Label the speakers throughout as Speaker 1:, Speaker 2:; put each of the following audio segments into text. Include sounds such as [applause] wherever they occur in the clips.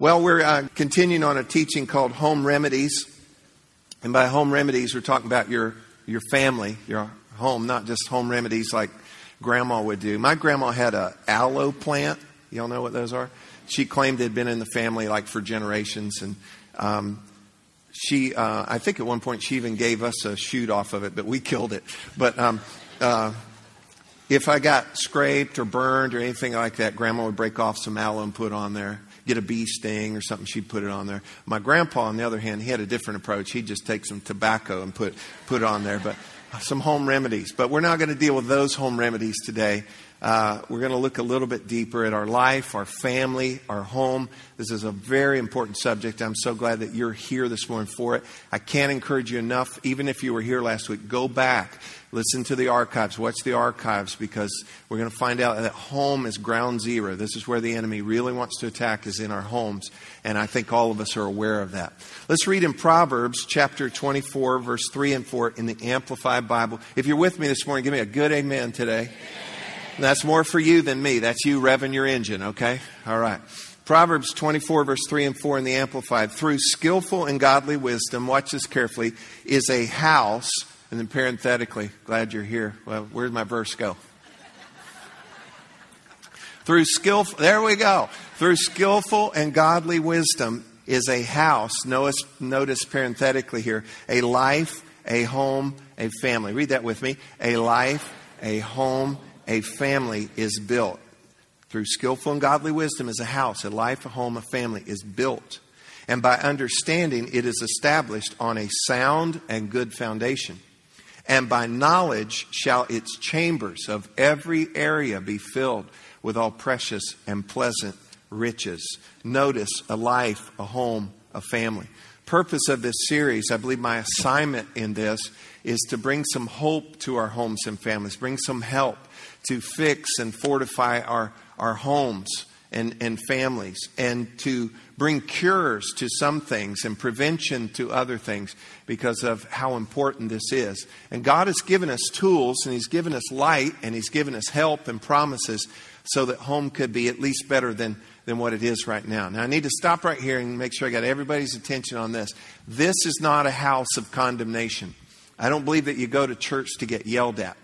Speaker 1: Well, we're uh, continuing on a teaching called Home Remedies. And by home remedies, we're talking about your, your family, your home, not just home remedies like grandma would do. My grandma had a aloe plant. Y'all know what those are? She claimed it had been in the family like for generations. And um, she, uh, I think at one point she even gave us a shoot off of it, but we killed it. But um, uh, if I got scraped or burned or anything like that, grandma would break off some aloe and put on there get a bee sting or something, she'd put it on there. My grandpa, on the other hand, he had a different approach. He'd just take some tobacco and put, put it on there, but some home remedies. But we're not going to deal with those home remedies today. Uh, we're going to look a little bit deeper at our life, our family, our home. This is a very important subject. I'm so glad that you're here this morning for it. I can't encourage you enough, even if you were here last week, go back Listen to the archives. Watch the archives because we're going to find out that home is ground zero. This is where the enemy really wants to attack is in our homes. And I think all of us are aware of that. Let's read in Proverbs chapter 24, verse 3 and 4 in the Amplified Bible. If you're with me this morning, give me a good amen today. That's more for you than me. That's you revving your engine, okay? All right. Proverbs 24, verse 3 and 4 in the Amplified. Through skillful and godly wisdom, watch this carefully, is a house and then parenthetically, glad you're here. Well, where'd my verse go? Through skillful, there we go. Through skillful and godly wisdom is a house. Notice, notice parenthetically here, a life, a home, a family. Read that with me. A life, a home, a family is built. Through skillful and godly wisdom is a house, a life, a home, a family is built. And by understanding, it is established on a sound and good foundation and by knowledge shall its chambers of every area be filled with all precious and pleasant riches. Notice a life, a home, a family. Purpose of this series, I believe my assignment in this is to bring some hope to our homes and families, bring some help to fix and fortify our, our homes and, and families, and to bring cures to some things and prevention to other things because of how important this is. And God has given us tools and He's given us light and He's given us help and promises so that home could be at least better than, than what it is right now. Now, I need to stop right here and make sure I got everybody's attention on this. This is not a house of condemnation. I don't believe that you go to church to get yelled at.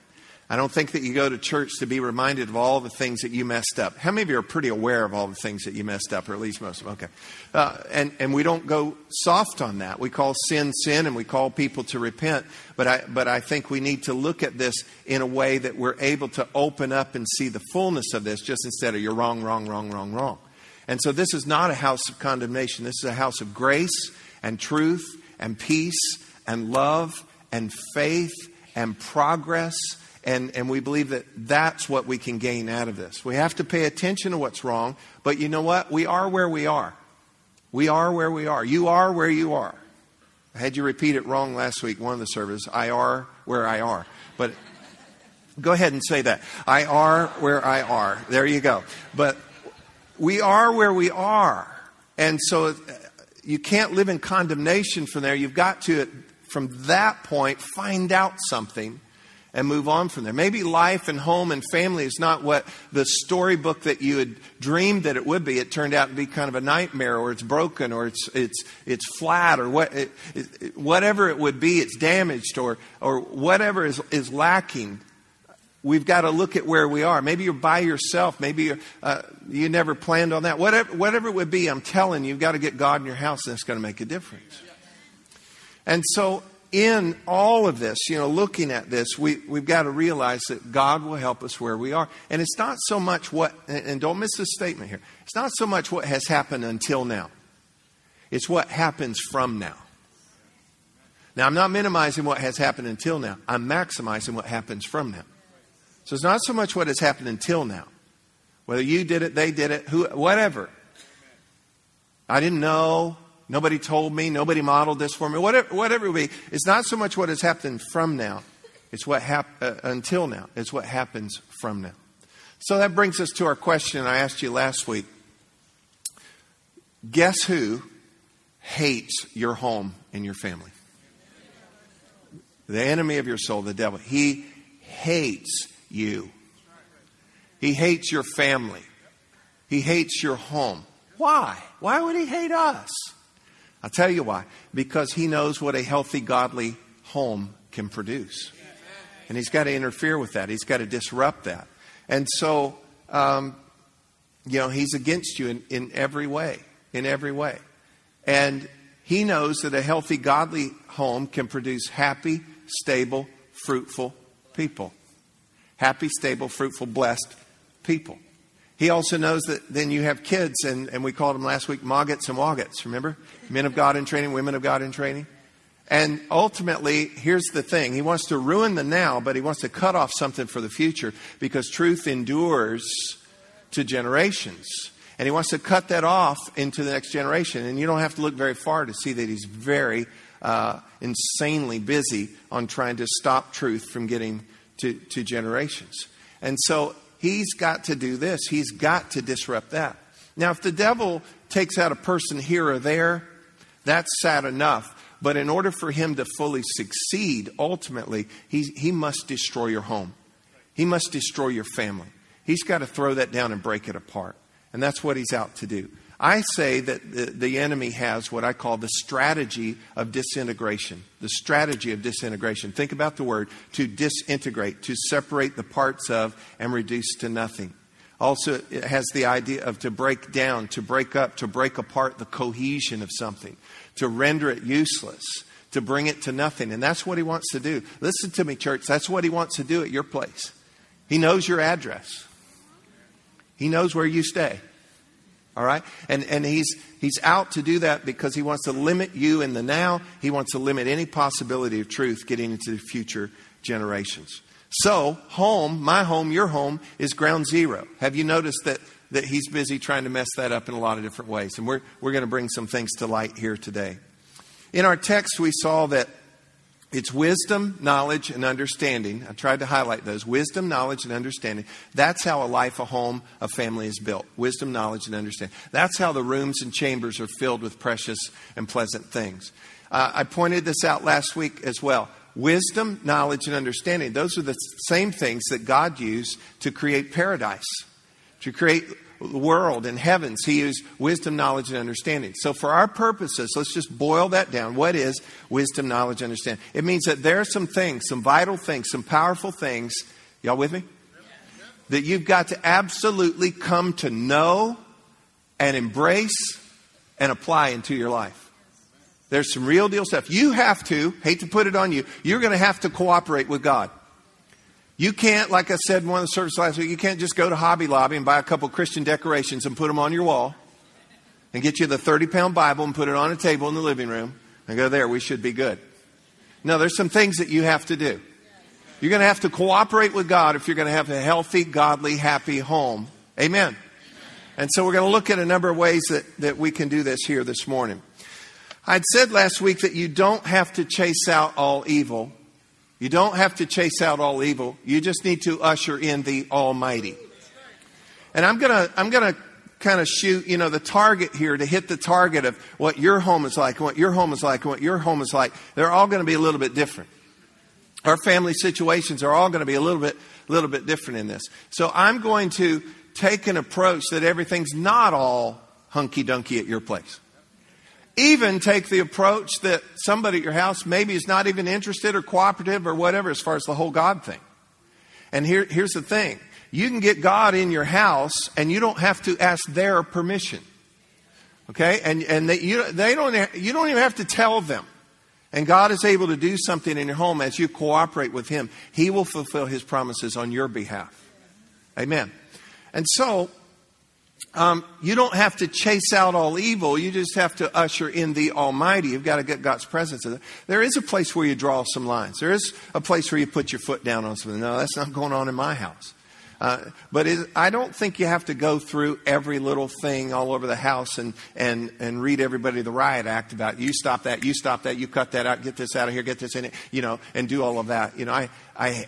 Speaker 1: I don't think that you go to church to be reminded of all the things that you messed up. How many of you are pretty aware of all the things that you messed up, or at least most of them? Okay. Uh, and, and we don't go soft on that. We call sin sin and we call people to repent. But I, but I think we need to look at this in a way that we're able to open up and see the fullness of this just instead of you're wrong, wrong, wrong, wrong, wrong. And so this is not a house of condemnation. This is a house of grace and truth and peace and love and faith and progress and, and we believe that that's what we can gain out of this. We have to pay attention to what's wrong, but you know what? We are where we are. We are where we are. You are where you are. I had you repeat it wrong last week, one of the services. I are where I are. But go ahead and say that. I are where I are. There you go. But we are where we are. And so uh, you can't live in condemnation from there. You've got to, from that point, find out something and move on from there. Maybe life and home and family is not what the storybook that you had dreamed that it would be. It turned out to be kind of a nightmare, or it's broken, or it's it's it's flat, or what it, it, whatever it would be, it's damaged, or or whatever is is lacking. We've got to look at where we are. Maybe you're by yourself. Maybe uh, you never planned on that. Whatever, whatever it would be, I'm telling you, you've got to get God in your house, and it's going to make a difference. And so in all of this, you know, looking at this, we, we've got to realize that God will help us where we are. And it's not so much what, and don't miss this statement here, it's not so much what has happened until now, it's what happens from now. Now, I'm not minimizing what has happened until now, I'm maximizing what happens from now. So it's not so much what has happened until now. Whether you did it, they did it, who, whatever. I didn't know. Nobody told me. Nobody modeled this for me. Whatever, whatever it be, it's not so much what has happened from now. It's what hap- uh, until now. It's what happens from now. So that brings us to our question I asked you last week. Guess who hates your home and your family? The enemy of your soul, the devil. He hates you. He hates your family. He hates your home. Why? Why would he hate us? I'll tell you why. Because he knows what a healthy, godly home can produce. And he's got to interfere with that, he's got to disrupt that. And so, um, you know, he's against you in, in every way, in every way. And he knows that a healthy, godly home can produce happy, stable, fruitful people. Happy, stable, fruitful, blessed people. He also knows that then you have kids, and, and we called them last week Moggets and Woggets, remember? Men of God in training, women of God in training. And ultimately, here's the thing He wants to ruin the now, but He wants to cut off something for the future because truth endures to generations. And He wants to cut that off into the next generation. And you don't have to look very far to see that He's very uh, insanely busy on trying to stop truth from getting to, to generations. And so He's got to do this, He's got to disrupt that. Now, if the devil takes out a person here or there, that's sad enough. But in order for him to fully succeed, ultimately, he, he must destroy your home. He must destroy your family. He's got to throw that down and break it apart. And that's what he's out to do. I say that the, the, enemy has what I call the strategy of disintegration. The strategy of disintegration. Think about the word to disintegrate, to separate the parts of and reduce to nothing. Also, it has the idea of to break down, to break up, to break apart the cohesion of something, to render it useless, to bring it to nothing. And that's what he wants to do. Listen to me, church. That's what he wants to do at your place. He knows your address, he knows where you stay. All right? And, and he's, he's out to do that because he wants to limit you in the now. He wants to limit any possibility of truth getting into the future generations. So, home, my home, your home, is ground zero. Have you noticed that, that he's busy trying to mess that up in a lot of different ways? And we're, we're going to bring some things to light here today. In our text, we saw that it's wisdom, knowledge, and understanding. I tried to highlight those. Wisdom, knowledge, and understanding. That's how a life, a home, a family is built. Wisdom, knowledge, and understanding. That's how the rooms and chambers are filled with precious and pleasant things. Uh, I pointed this out last week as well. Wisdom, knowledge, and understanding. Those are the same things that God used to create paradise, to create the world and heavens. He used wisdom, knowledge, and understanding. So, for our purposes, let's just boil that down. What is wisdom, knowledge, understanding? It means that there are some things, some vital things, some powerful things. Y'all with me? That you've got to absolutely come to know and embrace and apply into your life. There's some real deal stuff. You have to, hate to put it on you, you're going to have to cooperate with God. You can't, like I said in one of the services last week, you can't just go to Hobby Lobby and buy a couple Christian decorations and put them on your wall and get you the 30 pound Bible and put it on a table in the living room and go, there, we should be good. No, there's some things that you have to do. You're going to have to cooperate with God if you're going to have a healthy, godly, happy home. Amen. And so we're going to look at a number of ways that, that we can do this here this morning. I'd said last week that you don't have to chase out all evil you don't have to chase out all evil. You just need to usher in the Almighty. And I'm gonna, I'm gonna kind of shoot, you know, the target here to hit the target of what your home is like, what your home is like, what your home is like. They're all going to be a little bit different. Our family situations are all going to be a little bit, little bit different in this. So I'm going to take an approach that everything's not all hunky dunky at your place. Even take the approach that somebody at your house maybe is not even interested or cooperative or whatever as far as the whole God thing. And here, here's the thing you can get God in your house and you don't have to ask their permission. Okay? And, and they, you, they don't, you don't even have to tell them. And God is able to do something in your home as you cooperate with Him. He will fulfill His promises on your behalf. Amen. And so, um, you don't have to chase out all evil. You just have to usher in the Almighty. You've got to get God's presence. There is a place where you draw some lines. There is a place where you put your foot down on something. No, that's not going on in my house. Uh, but I don't think you have to go through every little thing all over the house and, and, and read everybody the riot act about you stop that, you stop that, you cut that out, get this out of here, get this in it, you know, and do all of that. You know, I, I,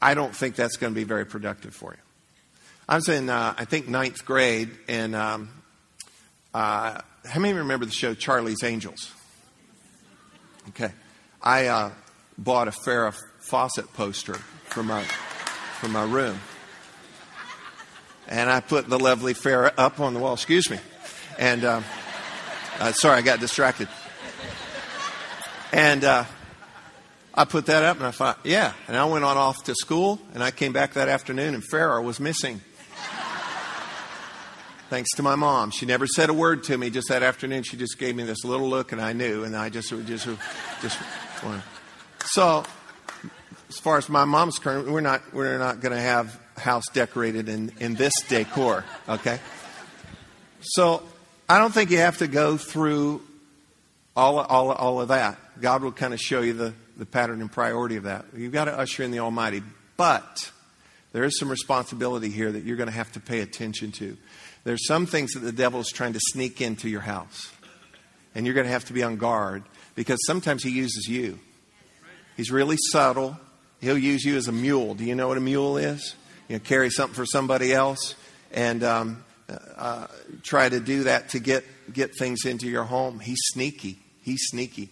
Speaker 1: I don't think that's going to be very productive for you. I was in, uh, I think, ninth grade, and um, uh, how many remember the show Charlie's Angels? Okay. I uh, bought a Farrah Fawcett poster for my, for my room. And I put the lovely Farrah up on the wall. Excuse me. And um, uh, sorry, I got distracted. And uh, I put that up and I thought, yeah. And I went on off to school and I came back that afternoon and Farrah was missing. Thanks to my mom. She never said a word to me just that afternoon. She just gave me this little look and I knew. And I just, just, just, so as far as my mom's concerned, we're not, we're not going to have house decorated in, in this decor, okay? So I don't think you have to go through all, all, all of that. God will kind of show you the, the pattern and priority of that. You've got to usher in the Almighty. But there is some responsibility here that you're going to have to pay attention to. There's some things that the devil is trying to sneak into your house. And you're going to have to be on guard because sometimes he uses you. He's really subtle. He'll use you as a mule. Do you know what a mule is? You know, carry something for somebody else and um, uh, try to do that to get, get things into your home. He's sneaky. He's sneaky.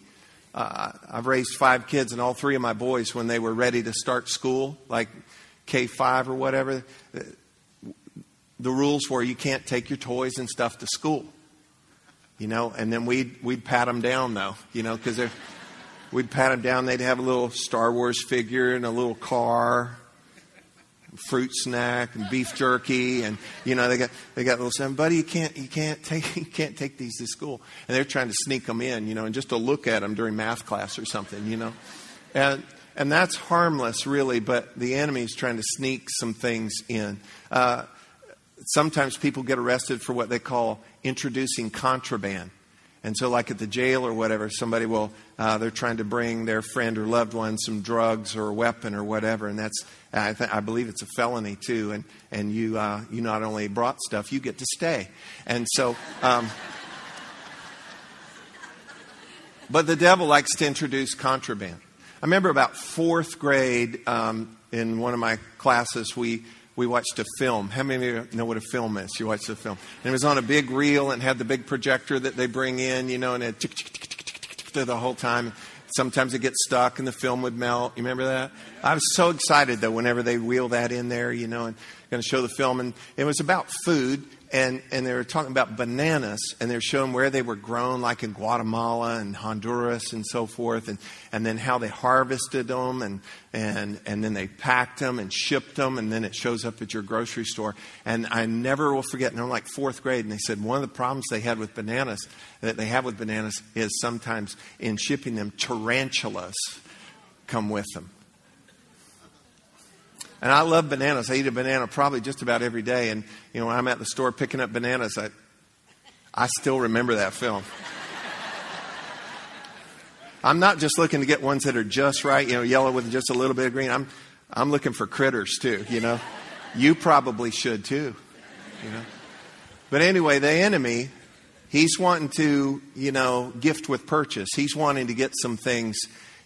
Speaker 1: Uh, I've raised five kids, and all three of my boys, when they were ready to start school, like K 5 or whatever, the rules were you can't take your toys and stuff to school. You know, and then we'd, we'd pat them down, though, you know, because we'd pat them down. They'd have a little Star Wars figure and a little car, fruit snack and beef jerky, and you know they got they got little saying, "Buddy, you can't you can't take [laughs] you can't take these to school." And they're trying to sneak them in, you know, and just to look at them during math class or something, you know, and and that's harmless, really. But the enemy's trying to sneak some things in. Uh, sometimes people get arrested for what they call introducing contraband. And so, like at the jail or whatever, somebody will, uh, they're trying to bring their friend or loved one some drugs or a weapon or whatever, and that's, I, th- I believe it's a felony too. And, and you, uh, you not only brought stuff, you get to stay. And so, um, but the devil likes to introduce contraband. I remember about fourth grade um, in one of my classes, we, we watched a film. How many of you know what a film is? You watched the film. And it was on a big reel and had the big projector that they bring in, you know, and it tick tik the whole time. Sometimes it gets stuck and the film would melt. You remember that? I was so excited though whenever they wheel that in there, you know, and going to show the film. And it was about food and, and they were talking about bananas, and they're showing where they were grown, like in Guatemala and Honduras and so forth, and, and then how they harvested them, and, and, and then they packed them and shipped them, and then it shows up at your grocery store. And I never will forget, and I'm like fourth grade, and they said one of the problems they had with bananas, that they have with bananas, is sometimes in shipping them, tarantulas come with them. And I love bananas. I eat a banana probably just about every day. And, you know, when I'm at the store picking up bananas, I, I still remember that film. I'm not just looking to get ones that are just right, you know, yellow with just a little bit of green. I'm, I'm looking for critters too, you know. You probably should too, you know. But anyway, the enemy, he's wanting to, you know, gift with purchase. He's wanting to get some things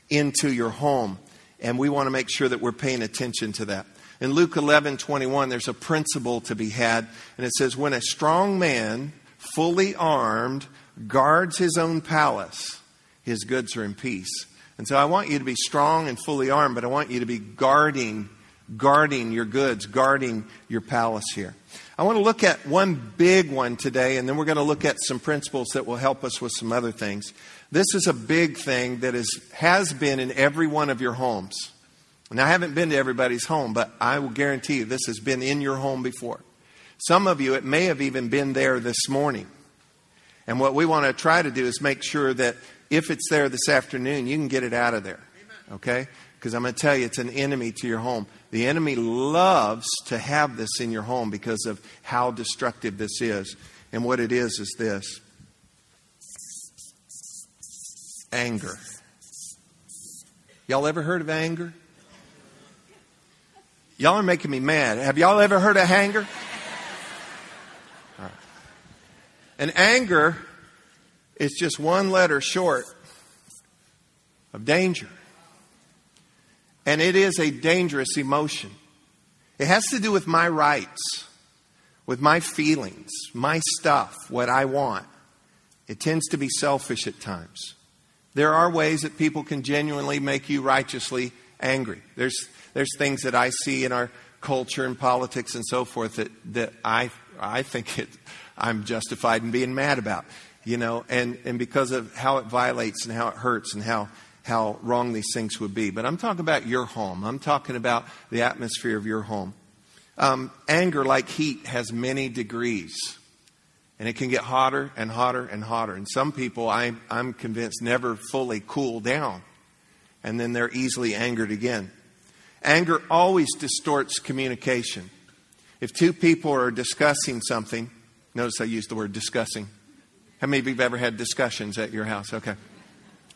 Speaker 1: into your home and we want to make sure that we're paying attention to that. In Luke 11 21, there's a principle to be had, and it says, When a strong man, fully armed, guards his own palace, his goods are in peace. And so I want you to be strong and fully armed, but I want you to be guarding, guarding your goods, guarding your palace here. I want to look at one big one today, and then we're going to look at some principles that will help us with some other things. This is a big thing that is, has been in every one of your homes. Now, I haven't been to everybody's home, but I will guarantee you this has been in your home before. Some of you, it may have even been there this morning. And what we want to try to do is make sure that if it's there this afternoon, you can get it out of there. Okay? Because I'm going to tell you, it's an enemy to your home. The enemy loves to have this in your home because of how destructive this is. And what it is is this anger. Y'all ever heard of anger? Y'all are making me mad. Have y'all ever heard of anger? Right. And anger is just one letter short of danger. And it is a dangerous emotion. It has to do with my rights, with my feelings, my stuff, what I want. It tends to be selfish at times. There are ways that people can genuinely make you righteously angry. There's, there's things that I see in our culture and politics and so forth that, that I I think it, I'm justified in being mad about, you know, and, and because of how it violates and how it hurts and how, how wrong these things would be. But I'm talking about your home. I'm talking about the atmosphere of your home. Um, anger, like heat, has many degrees. And it can get hotter and hotter and hotter. And some people, I, I'm convinced, never fully cool down. And then they're easily angered again. Anger always distorts communication. If two people are discussing something, notice I used the word discussing. How many of you have ever had discussions at your house? Okay.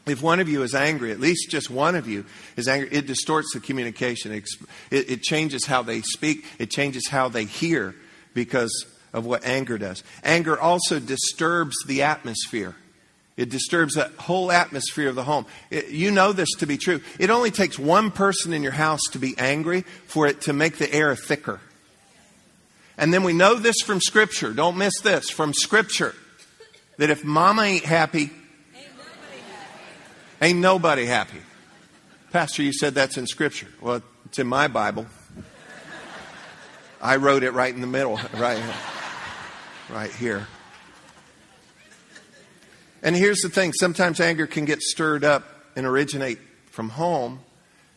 Speaker 1: If one of you is angry, at least just one of you is angry, it distorts the communication. It, it, changes how they speak, it changes how they hear because of what anger does. Anger also disturbs the atmosphere. It disturbs the whole atmosphere of the home. It, you know this to be true. It only takes one person in your house to be angry for it to make the air thicker. And then we know this from Scripture. Don't miss this from Scripture that if mama ain't happy, Ain't nobody happy. Pastor, you said that's in Scripture. Well, it's in my Bible. I wrote it right in the middle, right, right here. And here's the thing sometimes anger can get stirred up and originate from home,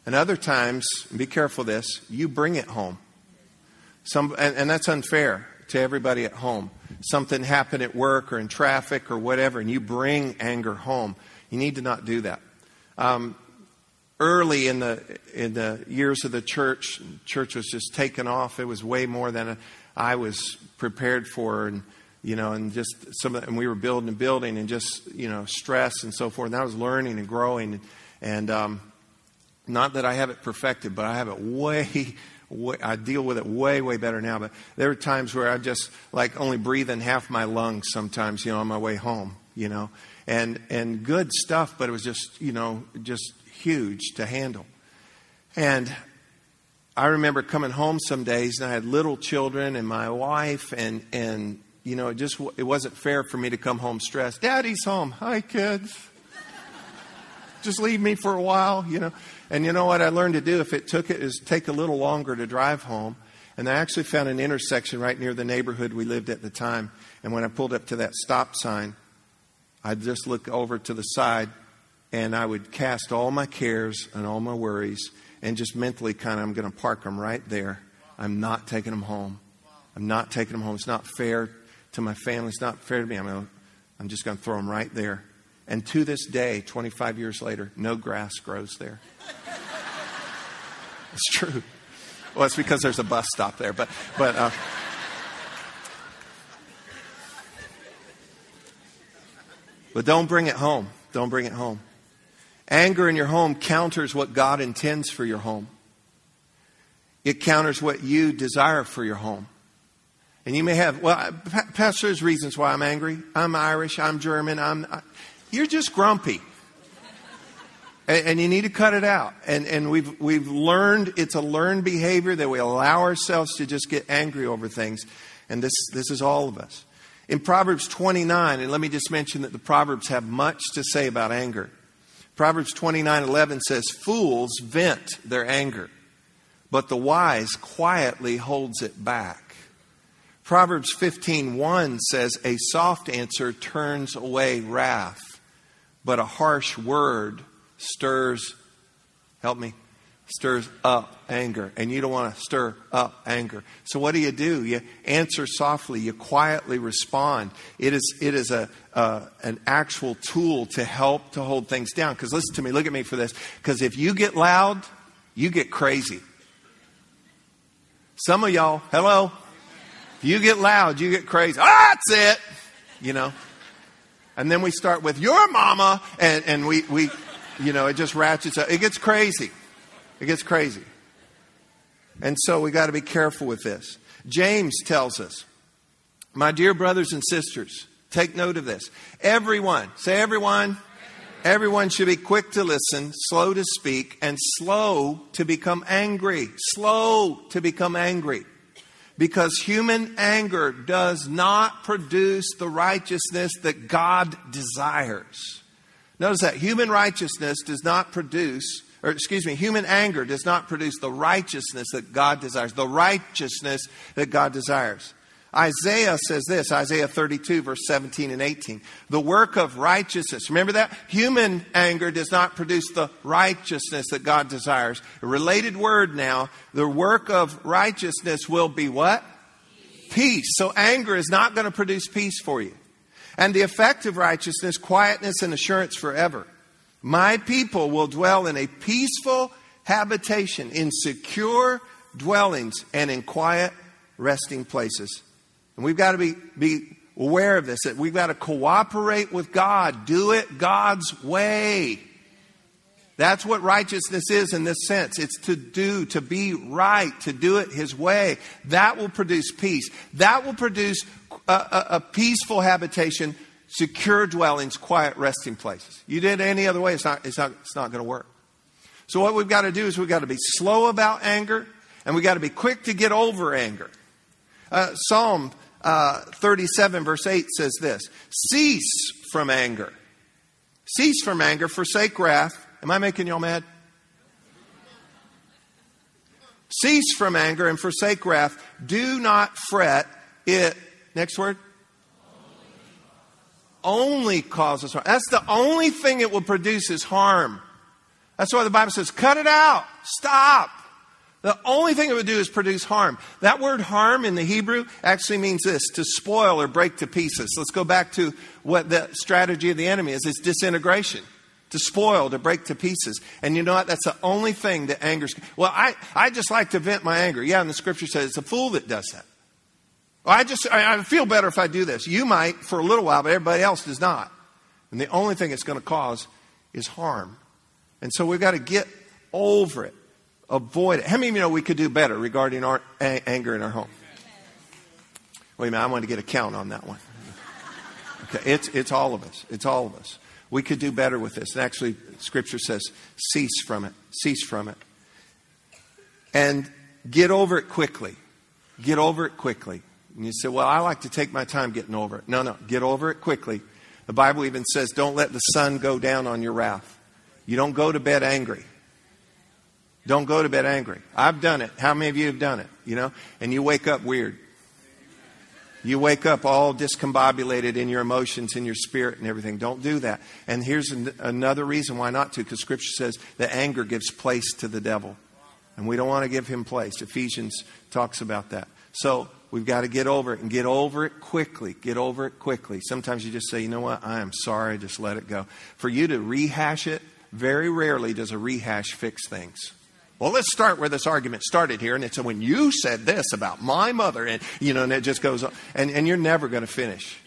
Speaker 1: and other times, be careful this, you bring it home. Some, and, and that's unfair to everybody at home. Something happened at work or in traffic or whatever, and you bring anger home. You need to not do that. Um, early in the in the years of the church, church was just taken off. It was way more than I was prepared for, and you know, and just some. Of, and we were building and building, and just you know, stress and so forth. And I was learning and growing, and um, not that I have it perfected, but I have it way. [laughs] Way, I deal with it way, way better now. But there are times where I just like only breathe in half my lungs sometimes, you know, on my way home, you know and, and good stuff, but it was just, you know, just huge to handle. And I remember coming home some days and I had little children and my wife and, and you know, it just, it wasn't fair for me to come home stressed. Daddy's home. Hi, kids. just leave me for a while, you know. And you know what I learned to do if it took it is take a little longer to drive home. And I actually found an intersection right near the neighborhood we lived at the time. And when I pulled up to that stop sign, I'd just look over to the side and I would cast all my cares and all my worries and just mentally kind of, I'm going to park them right there. I'm not taking them home. I'm not taking them home. It's not fair to my family. It's not fair to me. I'm, gonna, I'm just going to throw them right there. And to this day, 25 years later, no grass grows there. [laughs] it's true. Well, it's because there's a bus stop there, but, but, uh, But don't bring it home. Don't bring it home. Anger in your home counters what God intends for your home. It counters what you desire for your home. And you may have, well, Pastor, there's reasons why I'm angry. I'm Irish, I'm German, I'm, you're just grumpy. And, and, you need to cut it out. And, and we've, we've learned, it's a learned behavior that we allow ourselves to just get angry over things. And this, this is all of us. In Proverbs 29, and let me just mention that the Proverbs have much to say about anger. Proverbs 29:11 says, "Fools vent their anger, but the wise quietly holds it back." Proverbs 15:1 says, "A soft answer turns away wrath, but a harsh word stirs help me stirs up anger, and you don't want to stir up anger. So what do you do? You answer softly. You quietly respond. It is it is a an actual tool to help to hold things down. Because listen to me, look at me for this. Because if you get loud, you get crazy. Some of y'all, hello. If you get loud, you get crazy. Ah, that's it. You know. And then we start with your mama, and, and we, we, you know, it just ratchets up. It gets crazy. It gets crazy. And so we got to be careful with this. James tells us, my dear brothers and sisters, take note of this. Everyone, say everyone, everyone should be quick to listen, slow to speak, and slow to become angry. Slow to become angry. Because human anger does not produce the righteousness that God desires. Notice that human righteousness does not produce or excuse me, human anger does not produce the righteousness that God desires. The righteousness that God desires. Isaiah says this Isaiah 32, verse 17 and 18. The work of righteousness. Remember that? Human anger does not produce the righteousness that God desires. A related word now. The work of righteousness will be what? Peace. peace. So anger is not going to produce peace for you. And the effect of righteousness, quietness and assurance forever. My people will dwell in a peaceful habitation, in secure dwellings, and in quiet resting places. And we've got to be, be aware of this, that we've got to cooperate with God, do it God's way. That's what righteousness is in this sense. It's to do, to be right, to do it His way. That will produce peace. That will produce a, a, a peaceful habitation, secure dwellings, quiet resting places. You did it any other way, it's not, it's not, it's not going to work. So, what we've got to do is we've got to be slow about anger, and we've got to be quick to get over anger. Uh, Psalm uh, 37, verse 8 says this Cease from anger. Cease from anger, forsake wrath. Am I making y'all mad? Cease from anger and forsake wrath. Do not fret. It, next word? Only causes harm. That's the only thing it will produce is harm. That's why the Bible says, cut it out. Stop. The only thing it would do is produce harm. That word harm in the Hebrew actually means this to spoil or break to pieces. Let's go back to what the strategy of the enemy is it's disintegration. To spoil, to break to pieces. And you know what? That's the only thing that angers. Well, I, I just like to vent my anger. Yeah, and the scripture says it's a fool that does that. Well, I just, I, I feel better if I do this. You might for a little while, but everybody else does not. And the only thing it's going to cause is harm. And so we've got to get over it. Avoid it. How many of you know we could do better regarding our a- anger in our home? Wait a minute, I want to get a count on that one. Okay, it's, it's all of us. It's all of us. We could do better with this. And actually, Scripture says, cease from it. Cease from it. And get over it quickly. Get over it quickly. And you say, well, I like to take my time getting over it. No, no, get over it quickly. The Bible even says, don't let the sun go down on your wrath. You don't go to bed angry. Don't go to bed angry. I've done it. How many of you have done it? You know? And you wake up weird. You wake up all discombobulated in your emotions, in your spirit, and everything. Don't do that. And here's an, another reason why not to, because Scripture says that anger gives place to the devil. And we don't want to give him place. Ephesians talks about that. So we've got to get over it and get over it quickly. Get over it quickly. Sometimes you just say, you know what? I am sorry. Just let it go. For you to rehash it, very rarely does a rehash fix things. Well, let's start where this argument started here. And it's when you said this about my mother, and you know, and it just goes on. And, and you're never going to finish.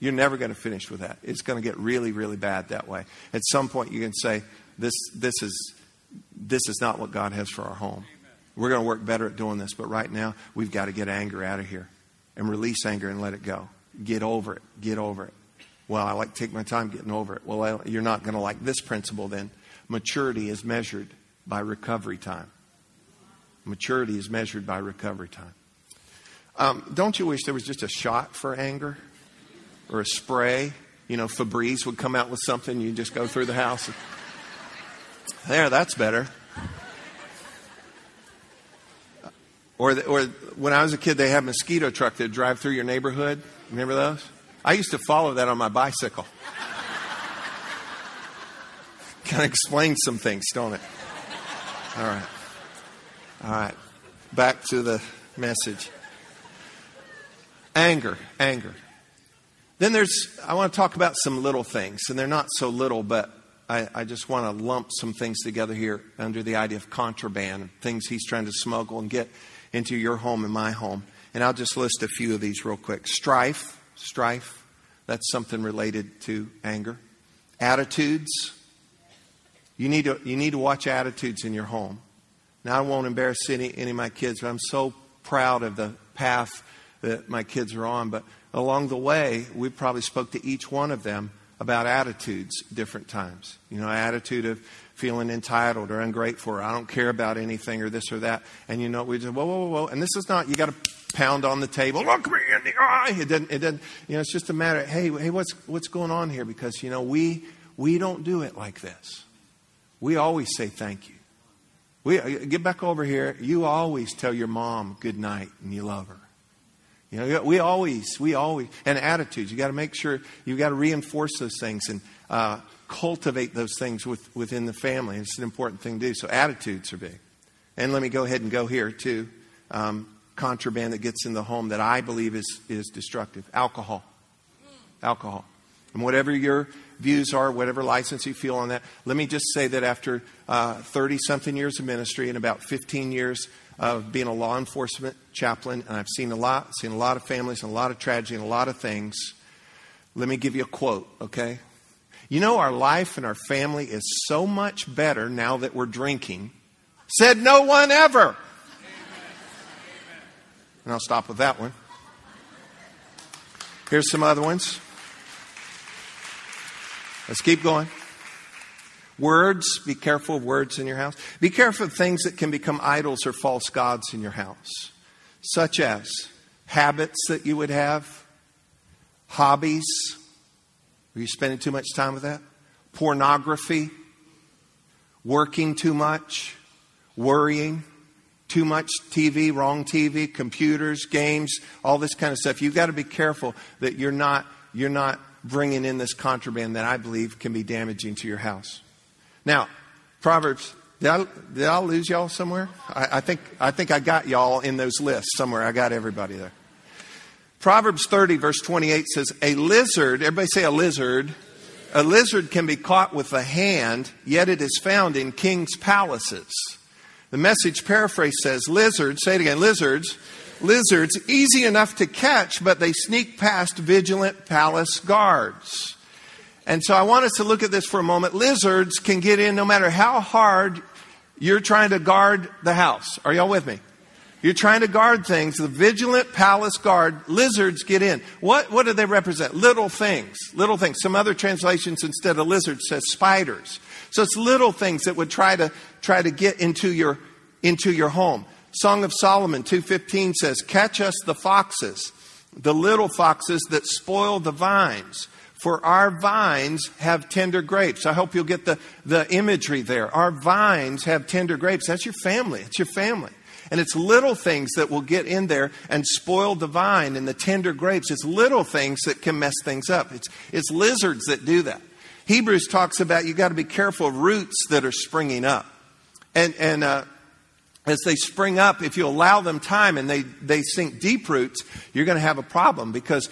Speaker 1: You're never going to finish with that. It's going to get really, really bad that way. At some point, you can say, "This, this is, this is not what God has for our home." We're going to work better at doing this, but right now, we've got to get anger out of here and release anger and let it go. Get over it. Get over it. Well, I like to take my time getting over it. Well, you're not going to like this principle then. Maturity is measured by recovery time. Maturity is measured by recovery time. Um, don't you wish there was just a shot for anger or a spray? You know, Febreze would come out with something, you just go through the house. And, there, that's better. Or, the, or when I was a kid, they had mosquito truck that drive through your neighborhood. Remember those? I used to follow that on my bicycle. kind of explains some things, don't it? All right. All right. Back to the message. Anger, anger. Then there's, I want to talk about some little things, and they're not so little, but I, I just want to lump some things together here under the idea of contraband, things he's trying to smuggle and get into your home and my home. And I'll just list a few of these real quick. Strife, strife, that's something related to anger. Attitudes, you need to, you need to watch attitudes in your home. Now, I won't embarrass any, any of my kids, but I'm so proud of the path that my kids are on. But along the way, we probably spoke to each one of them about attitudes different times. You know, attitude of feeling entitled or ungrateful or I don't care about anything or this or that. And you know, we just, whoa, whoa, whoa, whoa. And this is not, you got to pound on the table, look me in the eye. It doesn't, it doesn't, you know, it's just a matter of, hey, hey, what's, what's going on here? Because, you know, we, we don't do it like this. We always say thank you. We, uh, get back over here. You always tell your mom good night and you love her. You know, we always, we always, and attitudes. You got to make sure you got to reinforce those things and uh, cultivate those things with, within the family. It's an important thing to do. So attitudes are big. And let me go ahead and go here too. Um, contraband that gets in the home that I believe is, is destructive. Alcohol. Alcohol. And whatever your views are, whatever license you feel on that, let me just say that after 30 uh, something years of ministry and about 15 years of being a law enforcement chaplain, and I've seen a lot, seen a lot of families and a lot of tragedy and a lot of things. Let me give you a quote, okay? You know, our life and our family is so much better now that we're drinking. Said no one ever. And I'll stop with that one. Here's some other ones. Let's keep going. Words, be careful of words in your house. Be careful of things that can become idols or false gods in your house, such as habits that you would have, hobbies. Are you spending too much time with that? Pornography, working too much, worrying, too much TV, wrong TV, computers, games, all this kind of stuff. You've got to be careful that you're not, you're not bringing in this contraband that I believe can be damaging to your house. Now, Proverbs, did I, did I lose y'all somewhere? I, I, think, I think I got y'all in those lists somewhere. I got everybody there. Proverbs 30, verse 28 says, A lizard, everybody say a lizard. A lizard can be caught with a hand, yet it is found in king's palaces. The message paraphrase says, Lizards, say it again, lizards lizards easy enough to catch, but they sneak past vigilant palace guards. And so I want us to look at this for a moment. Lizards can get in no matter how hard you're trying to guard the house. Are y'all with me? You're trying to guard things. The vigilant palace guard, lizards get in. What, what do they represent? Little things. Little things. Some other translations instead of lizards says spiders. So it's little things that would try to, try to get into your, into your home. Song of Solomon 2:15 says, "Catch us the foxes, the little foxes that spoil the vines, for our vines have tender grapes." I hope you'll get the, the imagery there. Our vines have tender grapes. That's your family. It's your family. And it's little things that will get in there and spoil the vine and the tender grapes. It's little things that can mess things up. It's, it's lizards that do that. Hebrews talks about you got to be careful of roots that are springing up. And, and uh, as they spring up, if you allow them time and they, they sink deep roots, you're going to have a problem because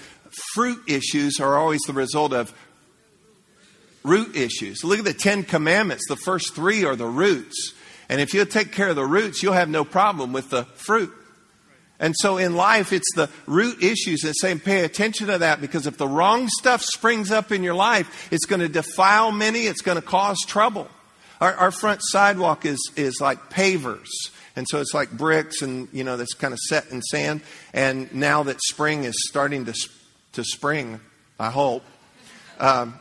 Speaker 1: fruit issues are always the result of root issues. Look at the Ten Commandments. The first three are the roots. And if you take care of the roots, you'll have no problem with the fruit. And so in life, it's the root issues that say, pay attention to that because if the wrong stuff springs up in your life, it's going to defile many, it's going to cause trouble. Our, our front sidewalk is, is like pavers. And so it's like bricks and, you know, that's kind of set in sand. And now that spring is starting to, to spring, I hope, um,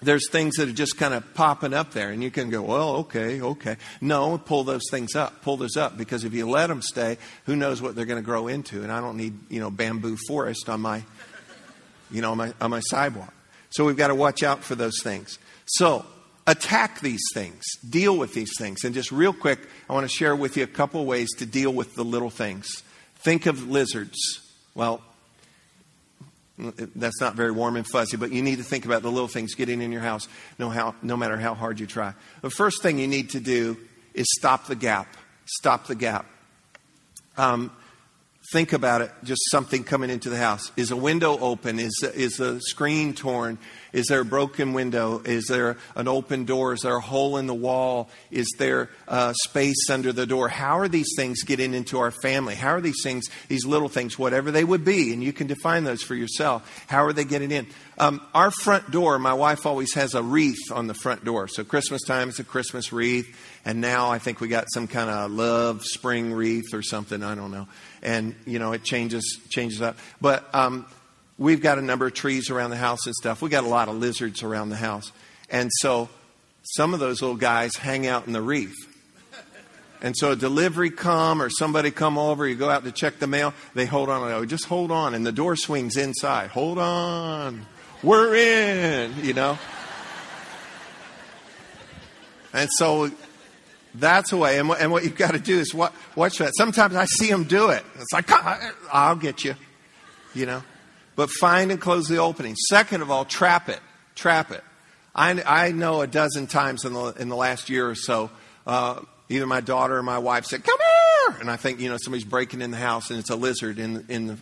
Speaker 1: there's things that are just kind of popping up there. And you can go, well, okay, okay. No, pull those things up. Pull those up. Because if you let them stay, who knows what they're going to grow into. And I don't need, you know, bamboo forest on my, you know, on my, on my sidewalk. So we've got to watch out for those things. So attack these things, deal with these things. And just real quick, I want to share with you a couple ways to deal with the little things. Think of lizards. Well, that's not very warm and fuzzy, but you need to think about the little things getting in your house no, how, no matter how hard you try. The first thing you need to do is stop the gap. Stop the gap. Um, think about it just something coming into the house. Is a window open? Is, is a screen torn? Is there a broken window? Is there an open door? Is there a hole in the wall? Is there uh, space under the door? How are these things getting into our family? How are these things, these little things, whatever they would be, and you can define those for yourself, how are they getting in? Um, our front door, my wife always has a wreath on the front door. So Christmas time is a Christmas wreath, and now I think we got some kind of love spring wreath or something. I don't know. And you know, it changes changes up. But um, we've got a number of trees around the house and stuff. We got a lot of lizards around the house. And so some of those little guys hang out in the reef. And so a delivery come or somebody come over, you go out to check the mail, they hold on, oh, just hold on, and the door swings inside. Hold on. We're in, you know. And so that's a way. And what, and what you've got to do is watch, watch that. Sometimes I see them do it. It's like, I'll get you. you know. But find and close the opening. Second of all, trap it. Trap it. I, I know a dozen times in the, in the last year or so, uh, either my daughter or my wife said, Come here! And I think, you know, somebody's breaking in the house and it's a lizard in, in, the,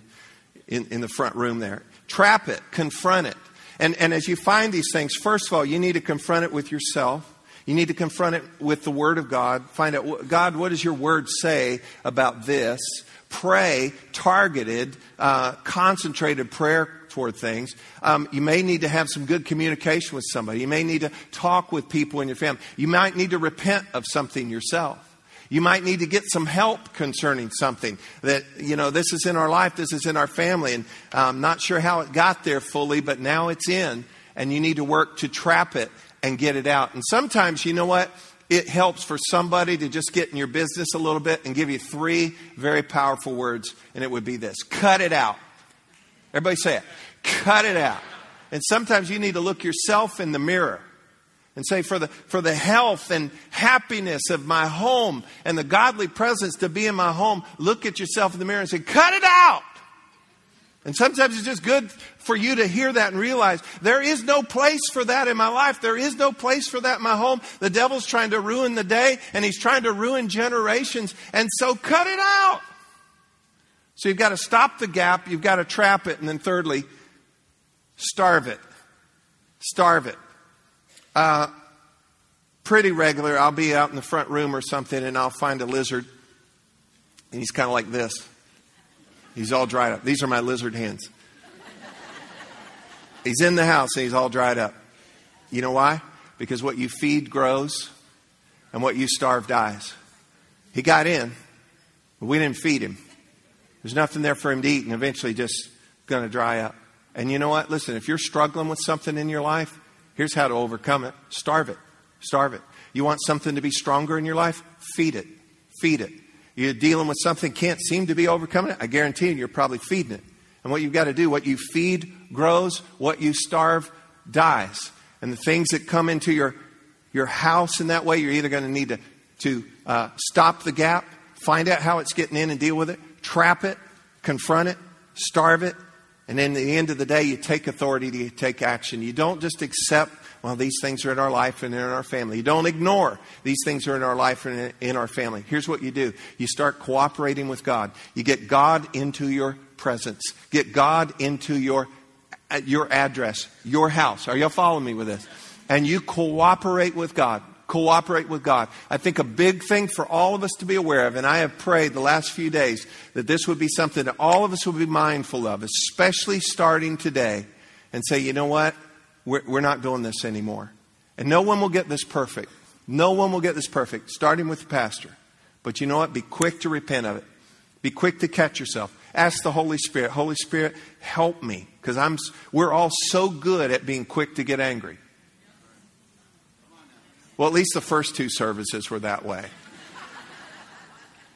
Speaker 1: in, in the front room there. Trap it. Confront it. And, and as you find these things, first of all, you need to confront it with yourself. You need to confront it with the Word of God. Find out, God, what does your Word say about this? Pray targeted, uh, concentrated prayer toward things. Um, you may need to have some good communication with somebody. You may need to talk with people in your family. You might need to repent of something yourself. You might need to get some help concerning something that, you know, this is in our life, this is in our family, and I'm not sure how it got there fully, but now it's in, and you need to work to trap it and get it out. And sometimes, you know what? It helps for somebody to just get in your business a little bit and give you three very powerful words, and it would be this cut it out. Everybody say it. Cut it out. And sometimes you need to look yourself in the mirror and say, for the, for the health and happiness of my home and the godly presence to be in my home, look at yourself in the mirror and say, cut it out. And sometimes it's just good for you to hear that and realize there is no place for that in my life. There is no place for that in my home. The devil's trying to ruin the day and he's trying to ruin generations. And so cut it out. So you've got to stop the gap, you've got to trap it, and then thirdly, starve it. Starve it. Uh, pretty regular. I'll be out in the front room or something and I'll find a lizard. And he's kind of like this. He's all dried up. These are my lizard hands. He's in the house and he's all dried up. You know why? Because what you feed grows and what you starve dies. He got in, but we didn't feed him. There's nothing there for him to eat and eventually just going to dry up. And you know what? Listen, if you're struggling with something in your life, Here's how to overcome it starve it. Starve it. You want something to be stronger in your life? Feed it. Feed it. You're dealing with something can't seem to be overcoming it? I guarantee you, you're probably feeding it. And what you've got to do, what you feed grows, what you starve dies. And the things that come into your, your house in that way, you're either going to need to, to uh, stop the gap, find out how it's getting in and deal with it, trap it, confront it, starve it, and in the end of the day, you take authority to take action. You don't just accept, well, these things are in our life and in our family. You don't ignore these things are in our life and in our family. Here's what you do you start cooperating with God. You get God into your presence, get God into your, your address, your house. Are y'all following me with this? And you cooperate with God cooperate with God. I think a big thing for all of us to be aware of, and I have prayed the last few days that this would be something that all of us would be mindful of, especially starting today, and say, you know what? We're, we're not doing this anymore. And no one will get this perfect. No one will get this perfect, starting with the pastor. But you know what? Be quick to repent of it. Be quick to catch yourself. Ask the Holy Spirit, Holy Spirit, help me. Because I'm we're all so good at being quick to get angry. Well, at least the first two services were that way.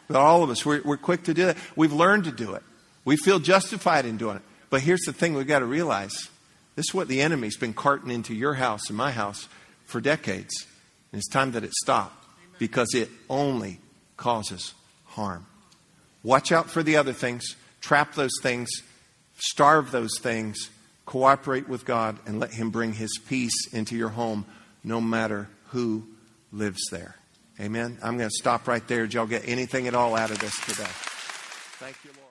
Speaker 1: But all of us, we're, we're quick to do that. We've learned to do it. We feel justified in doing it. But here's the thing we've got to realize this is what the enemy's been carting into your house and my house for decades. And it's time that it stop because it only causes harm. Watch out for the other things, trap those things, starve those things, cooperate with God, and let Him bring His peace into your home no matter who lives there. Amen. I'm going to stop right there. Did y'all get anything at all out of this today? Thank you, Lord.